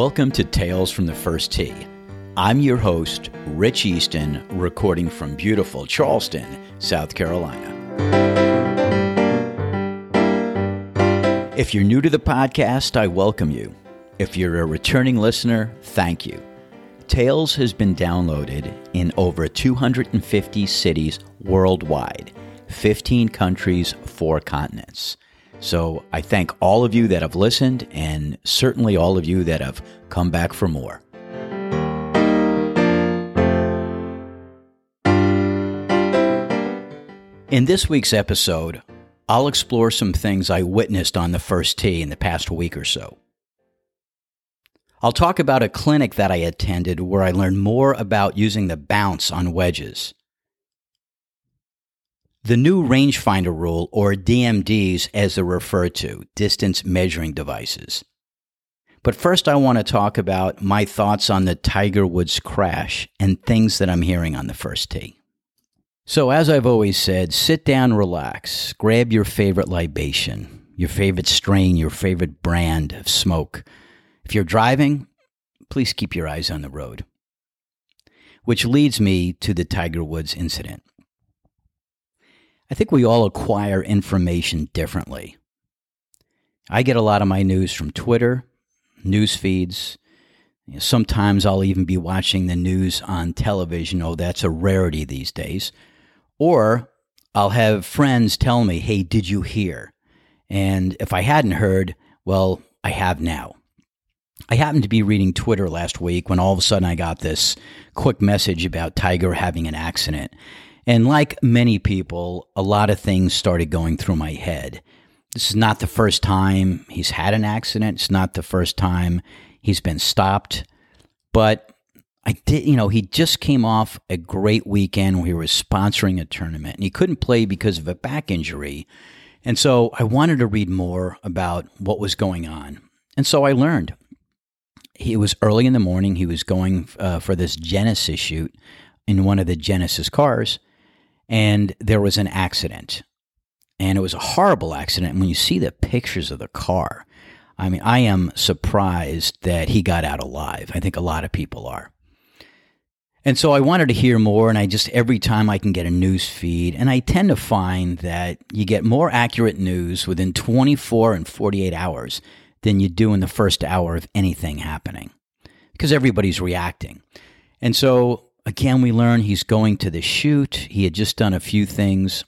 Welcome to Tales from the First Tee. I'm your host, Rich Easton, recording from beautiful Charleston, South Carolina. If you're new to the podcast, I welcome you. If you're a returning listener, thank you. Tales has been downloaded in over 250 cities worldwide, 15 countries, 4 continents. So I thank all of you that have listened and certainly all of you that have come back for more. In this week's episode, I'll explore some things I witnessed on the first tee in the past week or so. I'll talk about a clinic that I attended where I learned more about using the bounce on wedges. The new rangefinder rule, or DMDs as they're referred to, distance measuring devices. But first, I want to talk about my thoughts on the Tiger Woods crash and things that I'm hearing on the first tee. So, as I've always said, sit down, relax, grab your favorite libation, your favorite strain, your favorite brand of smoke. If you're driving, please keep your eyes on the road. Which leads me to the Tiger Woods incident. I think we all acquire information differently. I get a lot of my news from Twitter, news feeds. Sometimes I'll even be watching the news on television. Oh, that's a rarity these days. Or I'll have friends tell me, hey, did you hear? And if I hadn't heard, well, I have now. I happened to be reading Twitter last week when all of a sudden I got this quick message about Tiger having an accident. And like many people, a lot of things started going through my head. This is not the first time he's had an accident. It's not the first time he's been stopped. But I did, you know, he just came off a great weekend where he was sponsoring a tournament and he couldn't play because of a back injury. And so I wanted to read more about what was going on. And so I learned. It was early in the morning. He was going uh, for this Genesis shoot in one of the Genesis cars and there was an accident. And it was a horrible accident. And when you see the pictures of the car, I mean, I am surprised that he got out alive. I think a lot of people are. And so I wanted to hear more, and I just every time I can get a news feed, and I tend to find that you get more accurate news within 24 and 48 hours than you do in the first hour of anything happening because everybody's reacting. And so again, we learn he's going to the shoot. He had just done a few things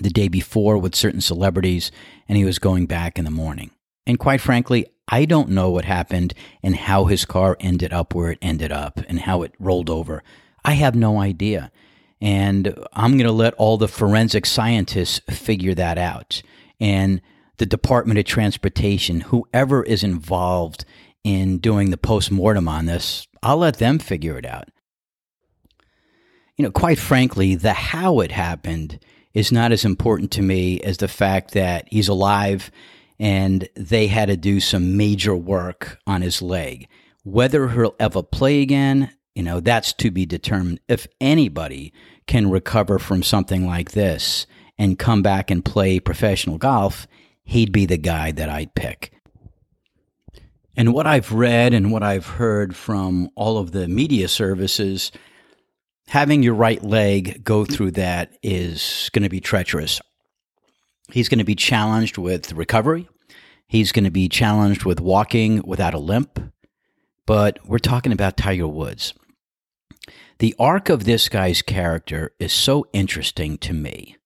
the day before with certain celebrities, and he was going back in the morning. And quite frankly, I don't know what happened and how his car ended up where it ended up and how it rolled over. I have no idea. And I'm going to let all the forensic scientists figure that out. And the Department of Transportation, whoever is involved in doing the post mortem on this, I'll let them figure it out you know, quite frankly, the how it happened is not as important to me as the fact that he's alive and they had to do some major work on his leg. Whether he'll ever play again, you know, that's to be determined. If anybody can recover from something like this and come back and play professional golf, he'd be the guy that I'd pick. And what I've read and what I've heard from all of the media services having your right leg go through that is going to be treacherous. He's going to be challenged with recovery. He's going to be challenged with walking without a limp. But we're talking about Tiger Woods. The arc of this guy's character is so interesting to me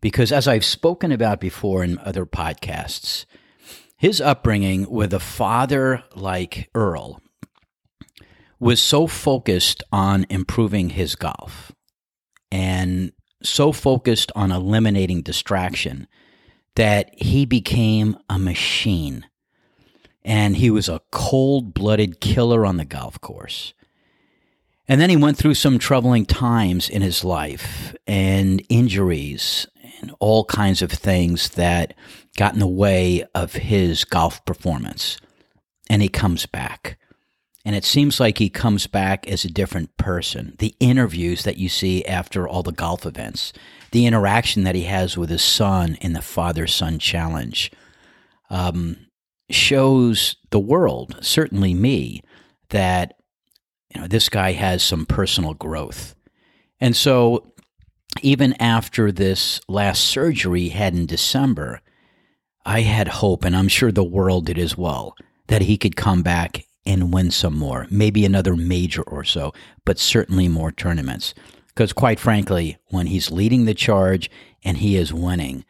because, as I've spoken about before in other podcasts, his upbringing with a father like Earl, was so focused on improving his golf and so focused on eliminating distraction that he became a machine. And he was a cold blooded killer on the golf course. And then he went through some troubling times in his life and injuries and all kinds of things that got in the way of his golf performance. And he comes back. And it seems like he comes back as a different person. The interviews that you see after all the golf events, the interaction that he has with his son in the father son challenge. Um, shows the world, certainly me, that you know this guy has some personal growth. And so even after this last surgery he had in December, I had hope, and I'm sure the world did as well, that he could come back and win some more, maybe another major or so, but certainly more tournaments. Because quite frankly, when he's leading the charge and he is winning,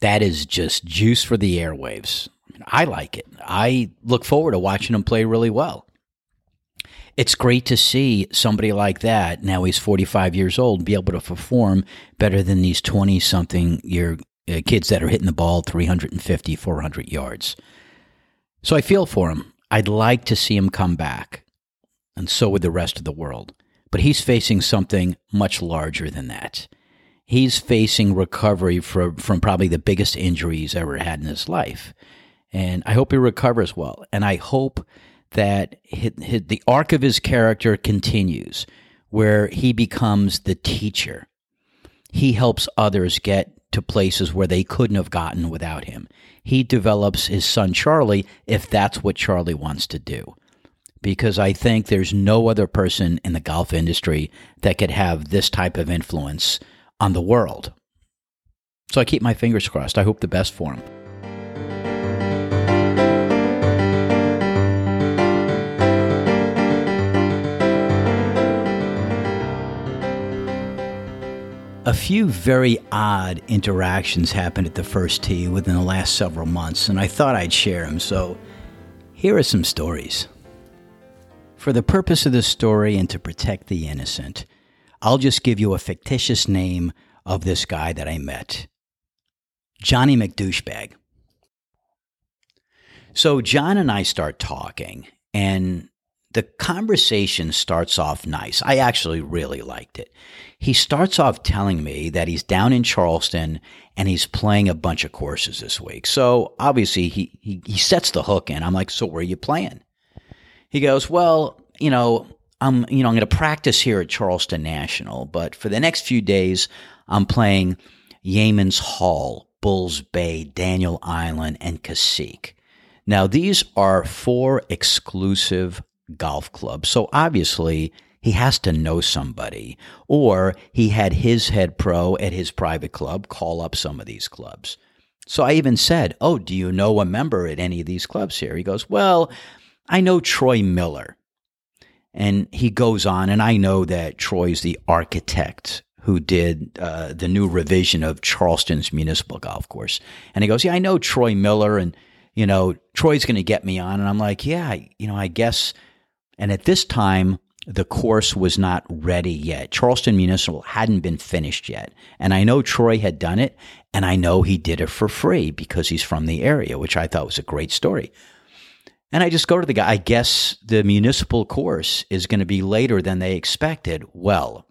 that is just juice for the airwaves. I like it. I look forward to watching him play really well. It's great to see somebody like that. Now he's 45 years old, be able to perform better than these 20 something year uh, kids that are hitting the ball 350, 400 yards. So I feel for him. I'd like to see him come back, and so would the rest of the world. But he's facing something much larger than that. He's facing recovery from, from probably the biggest injury he's ever had in his life. And I hope he recovers well. And I hope that the arc of his character continues, where he becomes the teacher. He helps others get to places where they couldn't have gotten without him. He develops his son Charlie if that's what Charlie wants to do. Because I think there's no other person in the golf industry that could have this type of influence on the world. So I keep my fingers crossed. I hope the best for him. A few very odd interactions happened at the first tee within the last several months, and I thought I'd share them. So here are some stories. For the purpose of this story and to protect the innocent, I'll just give you a fictitious name of this guy that I met Johnny McDouchebag. So John and I start talking, and the conversation starts off nice. I actually really liked it. He starts off telling me that he's down in Charleston and he's playing a bunch of courses this week. So obviously he, he, he sets the hook in. I'm like, so where are you playing? He goes, well, you know, I'm, you know, I'm going to practice here at Charleston National, but for the next few days, I'm playing Yeamans Hall, Bulls Bay, Daniel Island, and Cassique. Now, these are four exclusive golf club. So obviously, he has to know somebody, or he had his head pro at his private club call up some of these clubs. So I even said, Oh, do you know a member at any of these clubs here? He goes, Well, I know Troy Miller. And he goes on, and I know that Troy's the architect who did uh, the new revision of Charleston's municipal golf course. And he goes, Yeah, I know Troy Miller, and, you know, Troy's going to get me on. And I'm like, Yeah, you know, I guess and at this time, the course was not ready yet. Charleston Municipal hadn't been finished yet. And I know Troy had done it, and I know he did it for free because he's from the area, which I thought was a great story. And I just go to the guy, I guess the municipal course is going to be later than they expected. Well,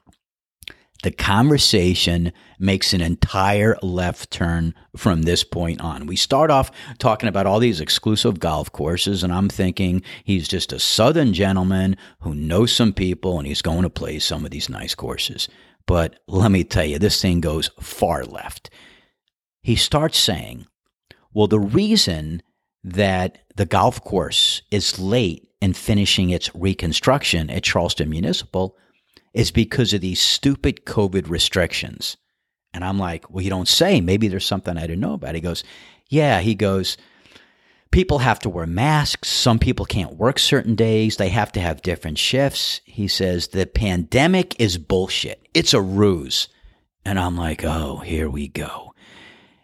the conversation makes an entire left turn from this point on. We start off talking about all these exclusive golf courses, and I'm thinking he's just a southern gentleman who knows some people and he's going to play some of these nice courses. But let me tell you, this thing goes far left. He starts saying, well, the reason that the golf course is late in finishing its reconstruction at Charleston Municipal is because of these stupid COVID restrictions. And I'm like, well, you don't say. Maybe there's something I didn't know about. He goes, yeah. He goes, people have to wear masks. Some people can't work certain days. They have to have different shifts. He says, the pandemic is bullshit. It's a ruse. And I'm like, oh, here we go.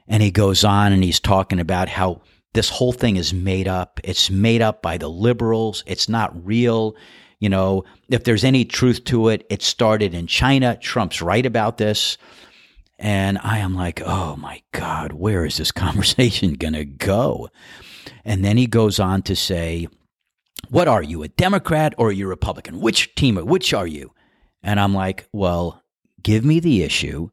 And he goes on and he's talking about how this whole thing is made up. It's made up by the liberals. It's not real. You know, if there's any truth to it, it started in China. Trump's right about this. And I am like, oh my God, where is this conversation going to go? And then he goes on to say, what are you, a Democrat or you a Republican? Which team, which are you? And I'm like, well, give me the issue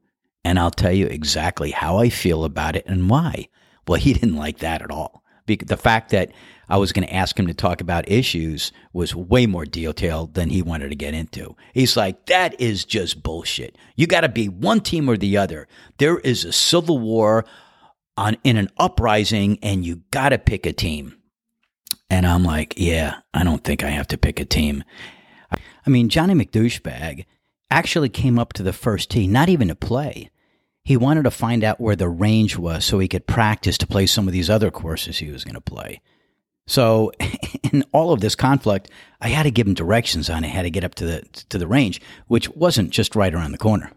and I'll tell you exactly how I feel about it and why. Well, he didn't like that at all. The fact that I was going to ask him to talk about issues was way more detailed than he wanted to get into. He's like, that is just bullshit. You got to be one team or the other. There is a civil war on in an uprising, and you got to pick a team. And I'm like, yeah, I don't think I have to pick a team. I mean, Johnny McDouchebag actually came up to the first tee, not even to play. He wanted to find out where the range was so he could practice to play some of these other courses he was going to play. So, in all of this conflict, I had to give him directions on how to get up to the to the range, which wasn't just right around the corner.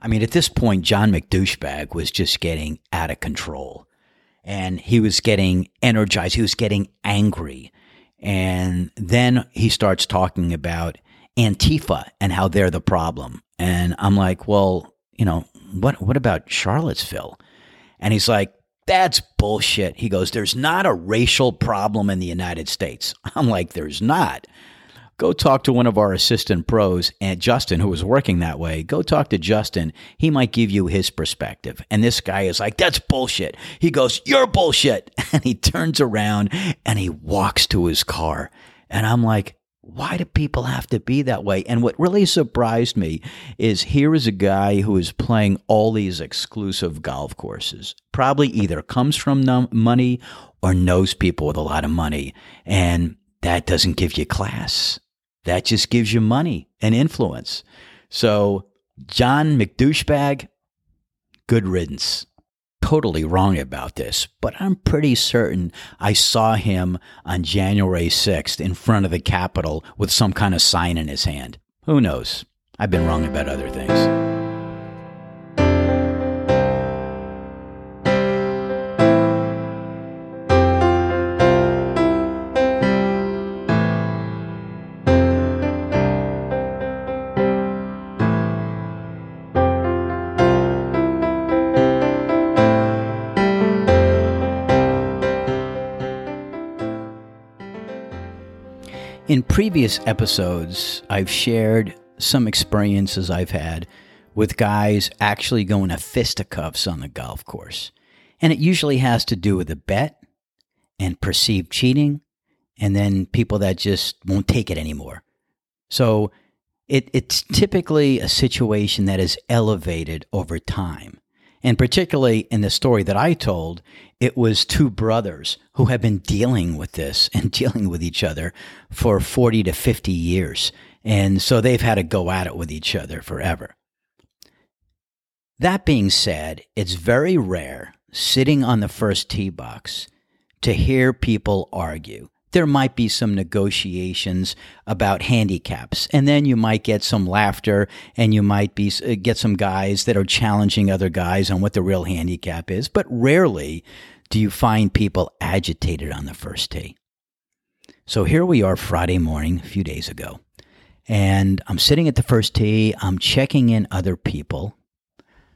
I mean, at this point, John McDouchebag was just getting out of control, and he was getting energized. He was getting angry, and then he starts talking about Antifa and how they're the problem. And I'm like, well, you know, what what about Charlottesville? And he's like, that's bullshit. He goes, there's not a racial problem in the United States. I'm like, there's not. Go talk to one of our assistant pros, and Justin, who was working that way. Go talk to Justin. He might give you his perspective. And this guy is like, that's bullshit. He goes, you're bullshit. And he turns around and he walks to his car. And I'm like, why do people have to be that way? And what really surprised me is here is a guy who is playing all these exclusive golf courses. Probably either comes from money or knows people with a lot of money. And that doesn't give you class. That just gives you money and influence. So, John McDouchebag, good riddance totally wrong about this, but I'm pretty certain I saw him on January 6th in front of the Capitol with some kind of sign in his hand. Who knows? I've been wrong about other things. In previous episodes, I've shared some experiences I've had with guys actually going to fisticuffs on the golf course. And it usually has to do with a bet and perceived cheating, and then people that just won't take it anymore. So it, it's typically a situation that is elevated over time. And particularly in the story that I told, it was two brothers who have been dealing with this and dealing with each other for 40 to 50 years. And so they've had to go at it with each other forever. That being said, it's very rare sitting on the first tee box to hear people argue there might be some negotiations about handicaps. And then you might get some laughter and you might be uh, get some guys that are challenging other guys on what the real handicap is. But rarely do you find people agitated on the first tee. So here we are friday morning a few days ago and i'm sitting at the first tee. I'm checking in other people.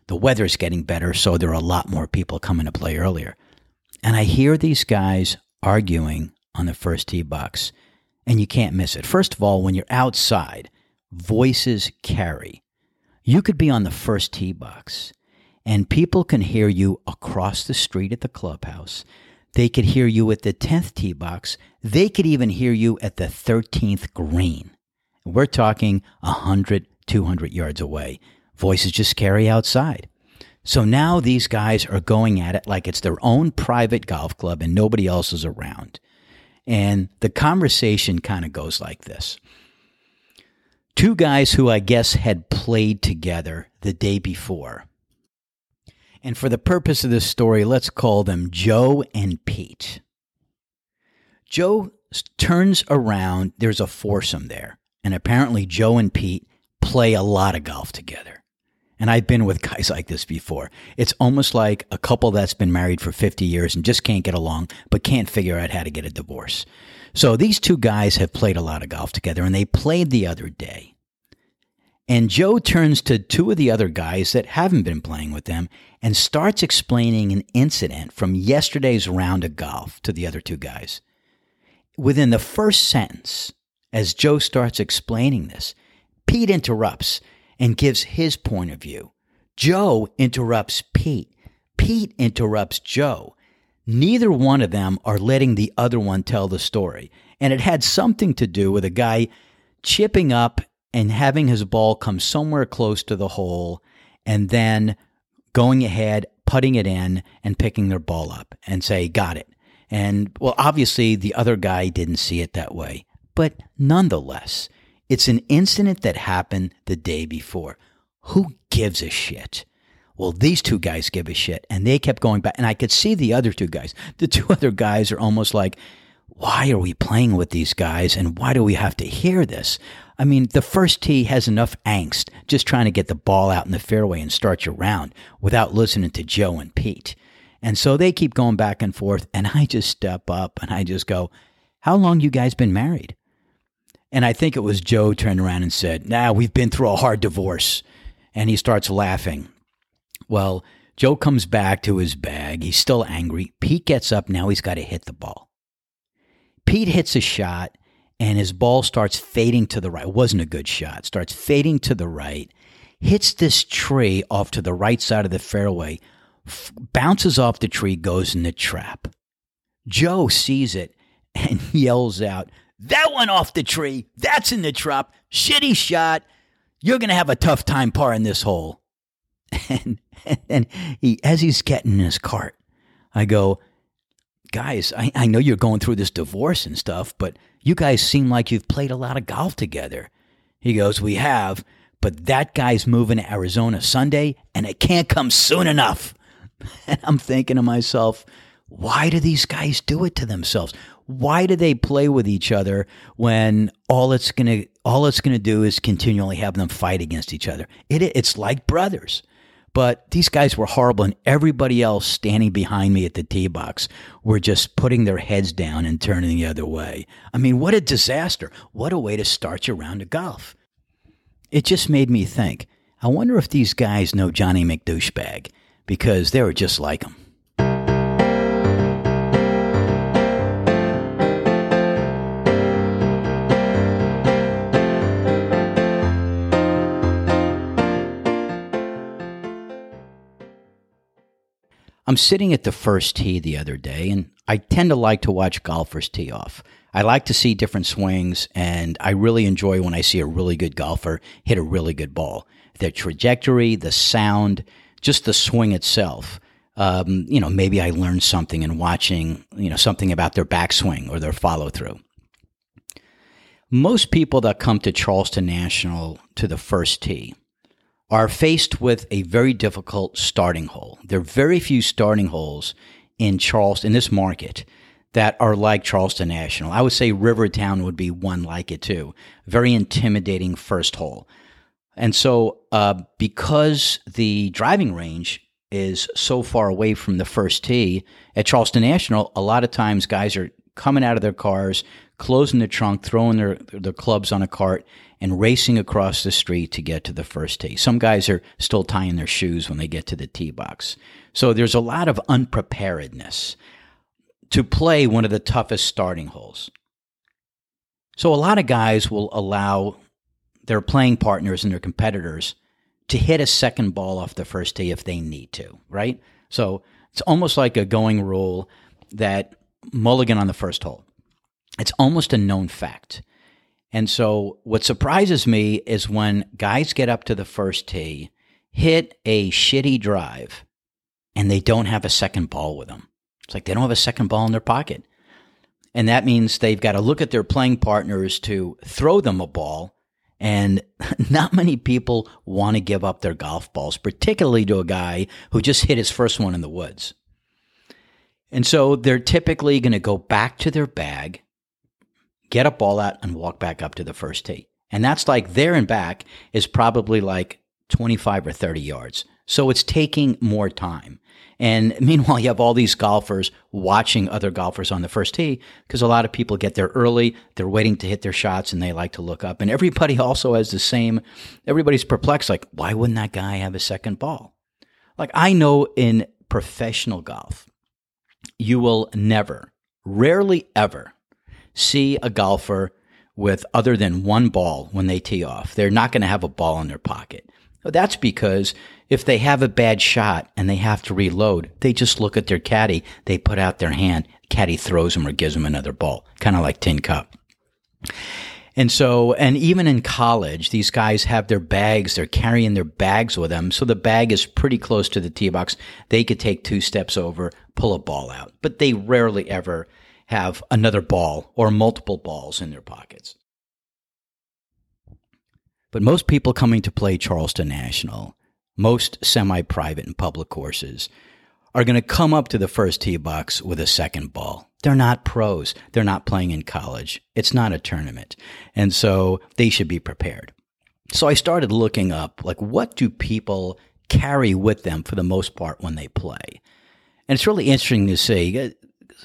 The weather's getting better so there are a lot more people coming to play earlier. And i hear these guys arguing on the first tee box, and you can't miss it. First of all, when you're outside, voices carry. You could be on the first tee box, and people can hear you across the street at the clubhouse. They could hear you at the 10th tee box. They could even hear you at the 13th green. We're talking 100, 200 yards away. Voices just carry outside. So now these guys are going at it like it's their own private golf club and nobody else is around. And the conversation kind of goes like this Two guys who I guess had played together the day before. And for the purpose of this story, let's call them Joe and Pete. Joe turns around, there's a foursome there. And apparently, Joe and Pete play a lot of golf together. And I've been with guys like this before. It's almost like a couple that's been married for 50 years and just can't get along, but can't figure out how to get a divorce. So these two guys have played a lot of golf together and they played the other day. And Joe turns to two of the other guys that haven't been playing with them and starts explaining an incident from yesterday's round of golf to the other two guys. Within the first sentence, as Joe starts explaining this, Pete interrupts and gives his point of view. Joe interrupts Pete. Pete interrupts Joe. Neither one of them are letting the other one tell the story. And it had something to do with a guy chipping up and having his ball come somewhere close to the hole and then going ahead, putting it in and picking their ball up and say, got it. And well, obviously the other guy didn't see it that way. But nonetheless, it's an incident that happened the day before. Who gives a shit? Well, these two guys give a shit. And they kept going back. And I could see the other two guys. The two other guys are almost like, why are we playing with these guys? And why do we have to hear this? I mean, the first tee has enough angst just trying to get the ball out in the fairway and start your round without listening to Joe and Pete. And so they keep going back and forth. And I just step up and I just go, How long you guys been married? And I think it was Joe turned around and said, Nah, we've been through a hard divorce. And he starts laughing. Well, Joe comes back to his bag. He's still angry. Pete gets up. Now he's got to hit the ball. Pete hits a shot and his ball starts fading to the right. It wasn't a good shot. Starts fading to the right, hits this tree off to the right side of the fairway, f- bounces off the tree, goes in the trap. Joe sees it and yells out, That one off the tree. That's in the trap. Shitty shot. You're going to have a tough time par in this hole. And, and he, as he's getting in his cart, I go, Guys, I, I know you're going through this divorce and stuff, but you guys seem like you've played a lot of golf together. He goes, We have, but that guy's moving to Arizona Sunday and it can't come soon enough. And I'm thinking to myself, why do these guys do it to themselves? Why do they play with each other when all it's gonna all it's gonna do is continually have them fight against each other? It, it's like brothers. But these guys were horrible, and everybody else standing behind me at the tee box were just putting their heads down and turning the other way. I mean, what a disaster. What a way to start your round of golf. It just made me think I wonder if these guys know Johnny McDouchebag because they were just like him. I'm sitting at the first tee the other day, and I tend to like to watch golfers tee off. I like to see different swings, and I really enjoy when I see a really good golfer hit a really good ball. Their trajectory, the sound, just the swing itself. Um, you know, maybe I learned something in watching, you know, something about their backswing or their follow through. Most people that come to Charleston National to the first tee are faced with a very difficult starting hole. There are very few starting holes in Charleston, in this market, that are like Charleston National. I would say RiverTowne would be one like it too. Very intimidating first hole. And so, uh, because the driving range is so far away from the first tee at Charleston National, a lot of times guys are coming out of their cars, closing the trunk, throwing their, their clubs on a cart, and racing across the street to get to the first tee. Some guys are still tying their shoes when they get to the tee box. So there's a lot of unpreparedness to play one of the toughest starting holes. So a lot of guys will allow their playing partners and their competitors to hit a second ball off the first tee if they need to, right? So it's almost like a going rule that mulligan on the first hole. It's almost a known fact. And so what surprises me is when guys get up to the first tee, hit a shitty drive, and they don't have a second ball with them. It's like they don't have a second ball in their pocket. And that means they've got to look at their playing partners to throw them a ball. And not many people want to give up their golf balls, particularly to a guy who just hit his first one in the woods. And so they're typically going to go back to their bag get a ball out and walk back up to the first tee. And that's like there and back is probably like 25 or 30 yards. So it's taking more time. And meanwhile, you have all these golfers watching other golfers on the first tee because a lot of people get there early. They're waiting to hit their shots and they like to look up. And everybody also has the same, everybody's perplexed like, why wouldn't that guy have a second ball? Like, I know in professional golf, you will never, rarely ever see a golfer with other than one ball when they tee off. They're not going to have a ball in their pocket. That's because if they have a bad shot and they have to reload, they just look at their caddy, they put out their hand, caddy throws them or gives them another ball, kind of like Tin Cup. And so, and even in college, these guys have their bags, they're carrying their bags with them. So the bag is pretty close to the tee box. They could take two steps over, pull a ball out, but they rarely ever have another ball or multiple balls in their pockets. But most people coming to play Charleston National, most semi private and public courses, are going to come up to the first tee box with a second ball. They're not pros. They're not playing in college. It's not a tournament. And so they should be prepared. So I started looking up, like, what do people carry with them for the most part when they play? And it's really interesting to see.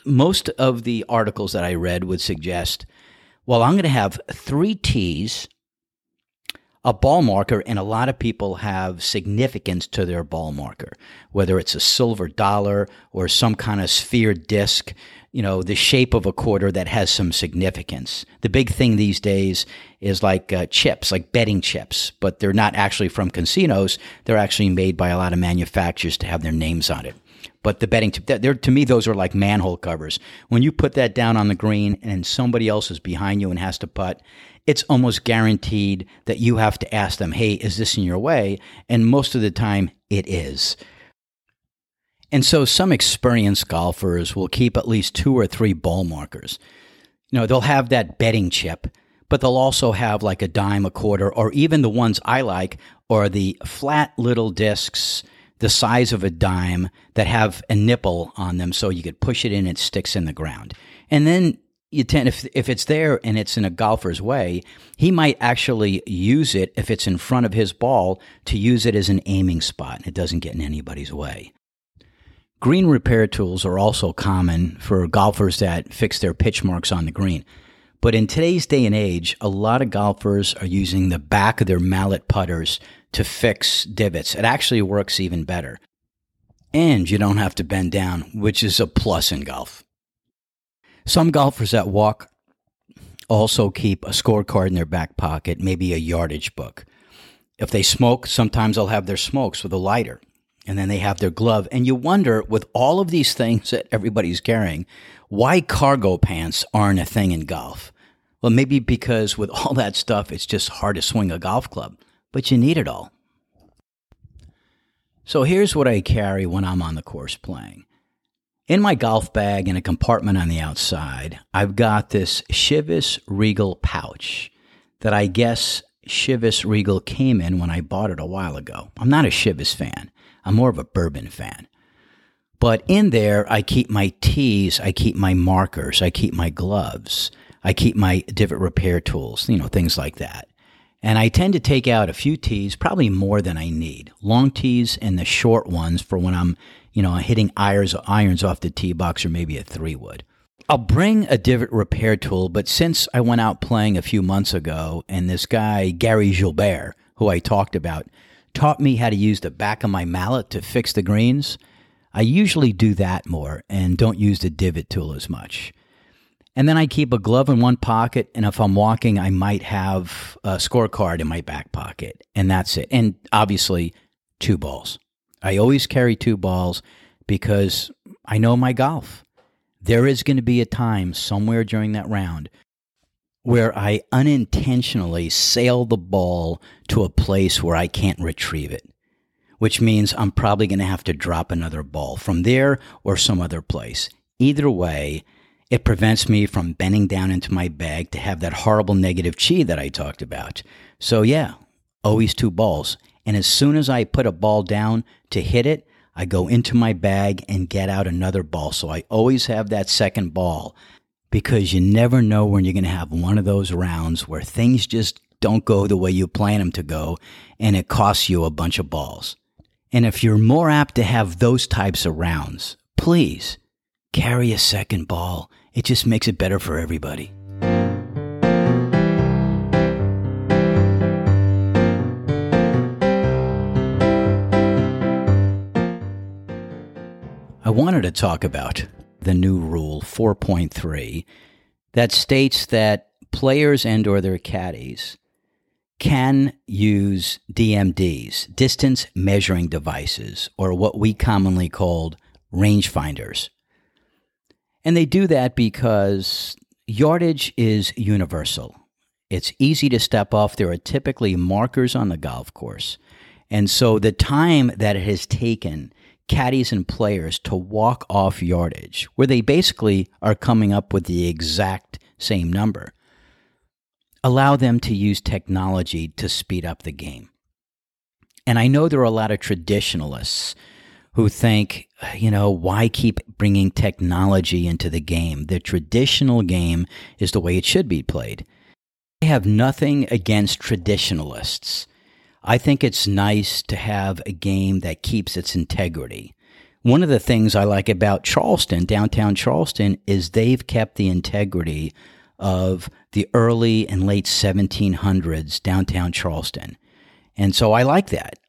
Most of the articles that I read would suggest, well, I'm going to have three T's, a ball marker, and a lot of people have significance to their ball marker, whether it's a silver dollar or some kind of sphere disc, you know, the shape of a quarter that has some significance. The big thing these days is like uh, chips, like betting chips, but they're not actually from casinos. They're actually made by a lot of manufacturers to have their names on it. But the betting they're, to me, those are like manhole covers. When you put that down on the green and somebody else is behind you and has to putt, it's almost guaranteed that you have to ask them, hey, is this in your way? And most of the time, it is. And so some experienced golfers will keep at least two or three ball markers. You know, they'll have that betting chip, but they'll also have like a dime, a quarter, or even the ones I like are the flat little discs the size of a dime that have a nipple on them so you could push it in, it sticks in the ground. And then you tend if if it's there and it's in a golfer's way, he might actually use it if it's in front of his ball to use it as an aiming spot and it doesn't get in anybody's way. Green repair tools are also common for golfers that fix their pitch marks on the green. But in today's day and age, a lot of golfers are using the back of their mallet putters to fix divots. It actually works even better. And you don't have to bend down, which is a plus in golf. Some golfers that walk also keep a scorecard in their back pocket, maybe a yardage book. If they smoke, sometimes they'll have their smokes with a lighter and then they have their glove. And you wonder, with all of these things that everybody's carrying, why cargo pants aren't a thing in golf. Well, maybe because with all that stuff, it's just hard to swing a golf club, but you need it all. So here's what I carry when I'm on the course playing in my golf bag in a compartment on the outside, I've got this Chivas Regal pouch that I guess Chivas Regal came in when I bought it a while ago. I'm not a Chivas fan. I'm more of a bourbon fan. But in there, I keep my tees, I keep my markers, I keep my gloves, I keep my divot repair tools, you know, things like that. And I tend to take out a few tees, probably more than I need. Long tees and the short ones for when I'm you know, hitting irons, irons off the tee box or maybe a three wood. I'll bring a divot repair tool, but since I went out playing a few months ago and this guy, Gary Gilbert, who I talked about, taught me how to use the back of my mallet to fix the greens, I usually do that more and don't use the divot tool as much. And then I keep a glove in one pocket, and if I'm walking, I might have a scorecard in my back pocket, and that's it. And obviously, two balls. I always carry two balls because I know my golf. There is going to be a time somewhere during that round where I unintentionally sail the ball to a place where I can't retrieve it, which means I'm probably going to have to drop another ball from there or some other place. Either way, it prevents me from bending down into my bag to have that horrible negative chi that I talked about. So, yeah, always two balls. And as soon as I put a ball down to hit it, I go into my bag and get out another ball. So I always have that second ball because you never know when you're going to have one of those rounds where things just don't go the way you plan them to go and it costs you a bunch of balls. And if you're more apt to have those types of rounds, please carry a second ball. It just makes it better for everybody. I wanted to talk about the new rule 4.3 that states that players and or their caddies can use DMDs, distance measuring devices, or what we commonly called rangefinders. And they do that because yardage is universal. It's easy to step off. There are typically markers on the golf course. And so the time that it has taken caddies and players to walk off yardage, where they basically are coming up with the exact same number, allow them to use technology to speed up the game. And I know there are a lot of traditionalists who think, you know, why keep bringing technology into the game? The traditional game is the way it should be played. I have nothing against traditionalists. I think it's nice to have a game that keeps its integrity. One of the things I like about Charleston, downtown Charleston, is they've kept the integrity of the early and late 1700s downtown Charleston. And so I like that.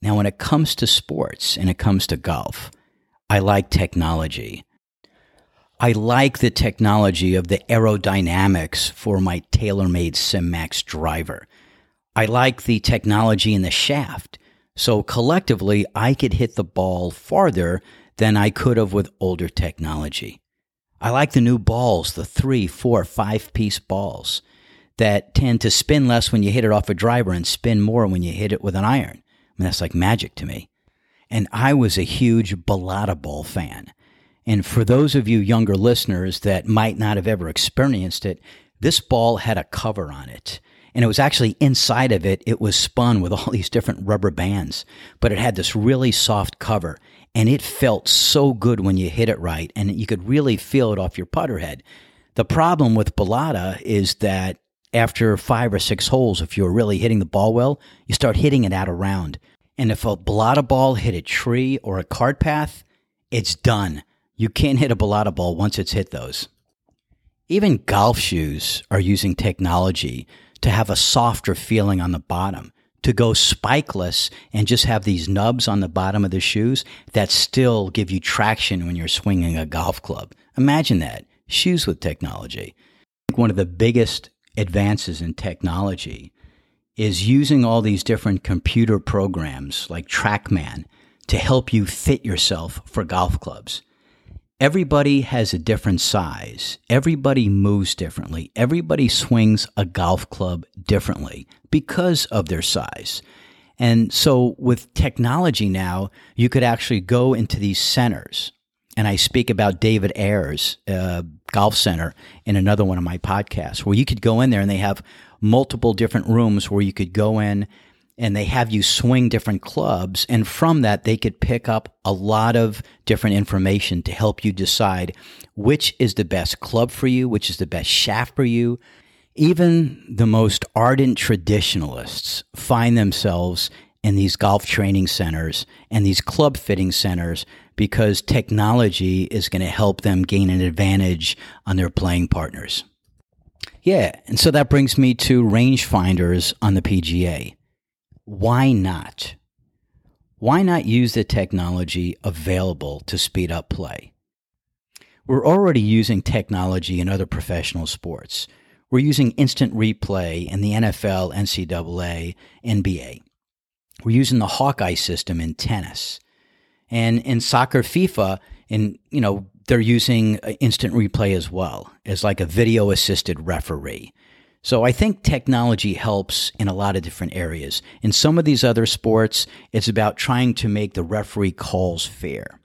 Now, when it comes to sports and it comes to golf, I like technology. I like the technology of the aerodynamics for my TaylorMade SIM Max driver. I like the technology in the shaft. So collectively, I could hit the ball farther than I could have with older technology. I like the new balls, the three, four, five piece balls that tend to spin less when you hit it off a driver and spin more when you hit it with an iron. Mean, that's like magic to me. And I was a huge Balata ball fan. And for those of you younger listeners that might not have ever experienced it, this ball had a cover on it and it was actually inside of it, it was spun with all these different rubber bands, but it had this really soft cover. And it felt so good when you hit it right, and you could really feel it off your putter head. The problem with Balata is that after five or six holes, if you're really hitting the ball well, you start hitting it out around. And if a Balata ball hit a tree or a cart path, it's done. You can't hit a Balata ball once it's hit those. Even golf shoes are using technology to have a softer feeling on the bottom, to go spikeless and just have these nubs on the bottom of the shoes that still give you traction when you're swinging a golf club. Imagine that shoes with technology. One of the biggest advances in technology is using all these different computer programs like TrackMan to help you fit yourself for golf clubs. Everybody has a different size. Everybody moves differently. Everybody swings a golf club differently because of their size. And so with technology now, you could actually go into these centers. And I speak about David Ayres uh, Golf Center in another one of my podcasts, where you could go in there and they have multiple different rooms where you could go in and they have you swing different clubs. And from that, they could pick up a lot of different information to help you decide which is the best club for you, which is the best shaft for you. Even the most ardent traditionalists find themselves in these golf training centers and these club fitting centers because technology is going to help them gain an advantage on their playing partners. Yeah, and so that brings me to rangefinders on the PGA why not? Why not use the technology available to speed up play? We're already using technology in other professional sports. We're using instant replay in the NFL, NCAA, NBA. We're using the Hawkeye system in tennis. And in soccer FIFA, in you know, they're using uh, instant replay as well as like a video assisted referee. So I think technology helps in a lot of different areas. In some of these other sports, it's about trying to make the referee calls fair.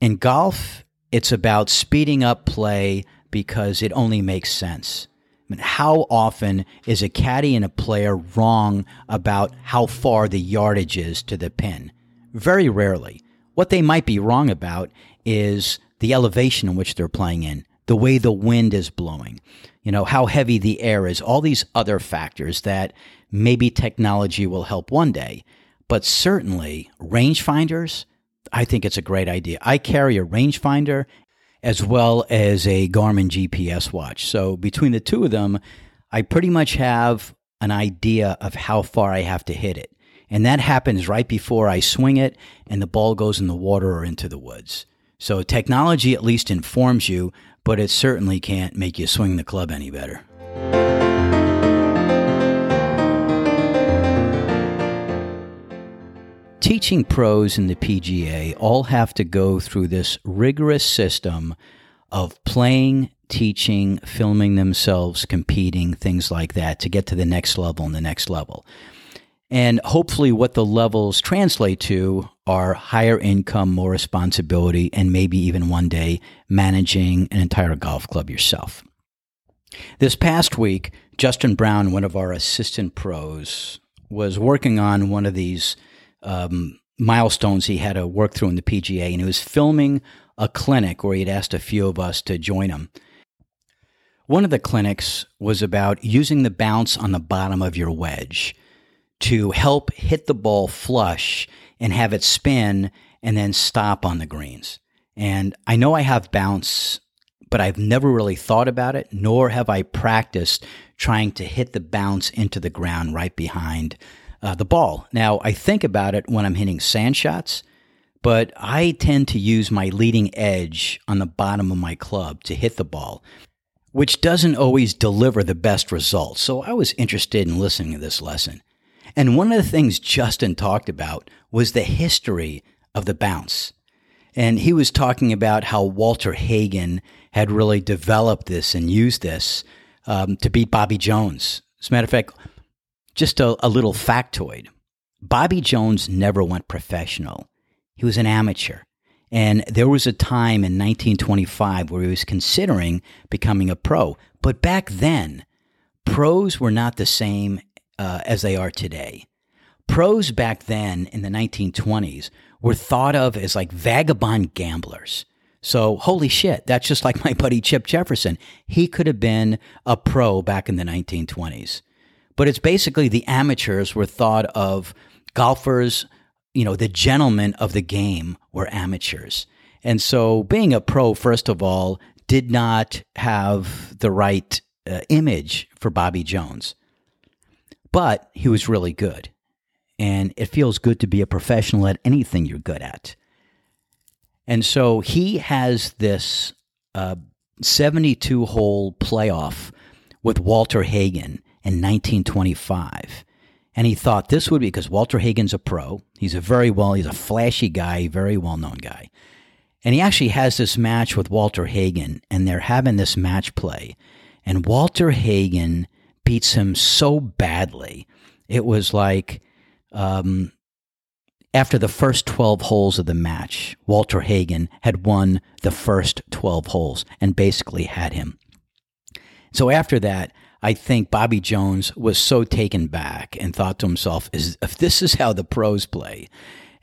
In golf, it's about speeding up play because it only makes sense. I mean, how often is a caddy and a player wrong about how far the yardage is to the pin? Very rarely. What they might be wrong about is the elevation in which they're playing in, the way the wind is blowing you know, how heavy the air is, all these other factors that maybe technology will help one day. But certainly, rangefinders, I think it's a great idea. I carry a rangefinder as well as a Garmin GPS watch. So between the two of them, I pretty much have an idea of how far I have to hit it. And that happens right before I swing it and the ball goes in the water or into the woods. So technology at least informs you but it certainly can't make you swing the club any better. Teaching pros in the PGA all have to go through this rigorous system of playing, teaching, filming themselves, competing, things like that to get to the next level and the next level. And hopefully, what the levels translate to are higher income, more responsibility, and maybe even one day managing an entire golf club yourself. This past week, Justin Brown, one of our assistant pros, was working on one of these um, milestones he had to work through in the PGA, and he was filming a clinic where he'd asked a few of us to join him. One of the clinics was about using the bounce on the bottom of your wedge to help hit the ball flush and have it spin and then stop on the greens. And I know I have bounce, but I've never really thought about it, nor have I practiced trying to hit the bounce into the ground right behind uh, the ball. Now, I think about it when I'm hitting sand shots, but I tend to use my leading edge on the bottom of my club to hit the ball, which doesn't always deliver the best results. So I was interested in listening to this lesson. And one of the things Justin talked about was the history of the bounce. And he was talking about how Walter Hagen had really developed this and used this um, to beat Bobby Jones. As a matter of fact, just a, a little factoid Bobby Jones never went professional, he was an amateur. And there was a time in 1925 where he was considering becoming a pro. But back then, pros were not the same uh, as they are today. Pros back then in the 1920s were thought of as like vagabond gamblers. So, holy shit, that's just like my buddy Chip Jefferson. He could have been a pro back in the 1920s. But it's basically the amateurs were thought of golfers, you know, the gentlemen of the game were amateurs. And so, being a pro, first of all, did not have the right uh, image for Bobby Jones but he was really good. And it feels good to be a professional at anything you're good at. And so he has this uh, 72 hole playoff with Walter Hagen in 1925. And he thought this would be because Walter Hagen's a pro. He's a very well, he's a flashy guy, very well known guy. And he actually has this match with Walter Hagen, and they're having this match play. And Walter Hagen beats him so badly. It was like um, after the first 12 holes of the match, Walter Hagen had won the first 12 holes and basically had him. So after that, I think Bobby Jones was so taken back and thought to himself, is, if this is how the pros play,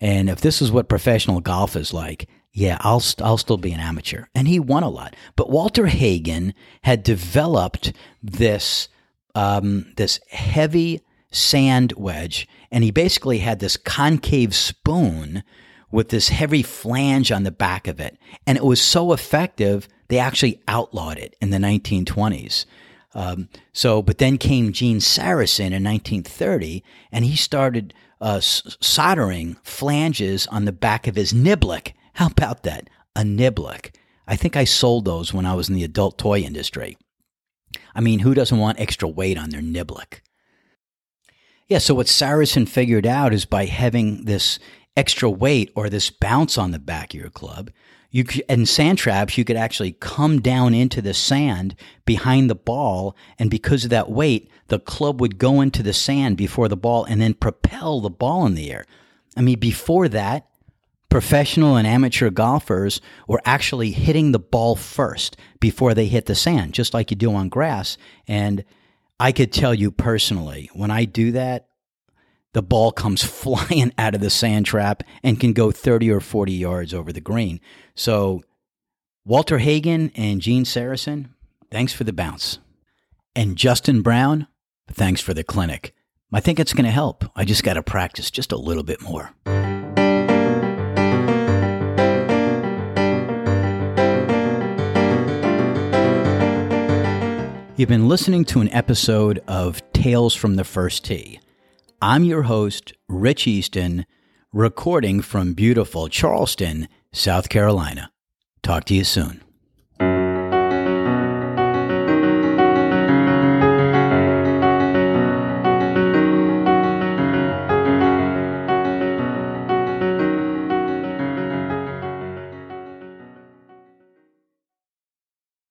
and if this is what professional golf is like, yeah, I'll, I'll still be an amateur. And he won a lot. But Walter Hagen had developed this um, this heavy sand wedge, and he basically had this concave spoon with this heavy flange on the back of it. And it was so effective, they actually outlawed it in the 1920s. Um, so, but then came Gene Sarazen in 1930, and he started uh, soldering flanges on the back of his niblick. How about that? A niblick. I think I sold those when I was in the adult toy industry. I mean, who doesn't want extra weight on their niblick? Yeah, so what Sarazen figured out is by having this extra weight or this bounce on the back of your club, you could, and sand traps, you could actually come down into the sand behind the ball, and because of that weight, the club would go into the sand before the ball and then propel the ball in the air. I mean, before that, professional and amateur golfers were actually hitting the ball first before they hit the sand, just like you do on grass. And I could tell you personally, when I do that, the ball comes flying out of the sand trap and can go 30 or 40 yards over the green. So, Walter Hagen and Gene Sarazen, thanks for the bounce. And Justin Brown, thanks for the clinic. I think it's going to help. I just got to practice just a little bit more. You've been listening to an episode of Tales from the First Tee. I'm your host, Rich Easton, recording from beautiful Charleston, South Carolina. Talk to you soon.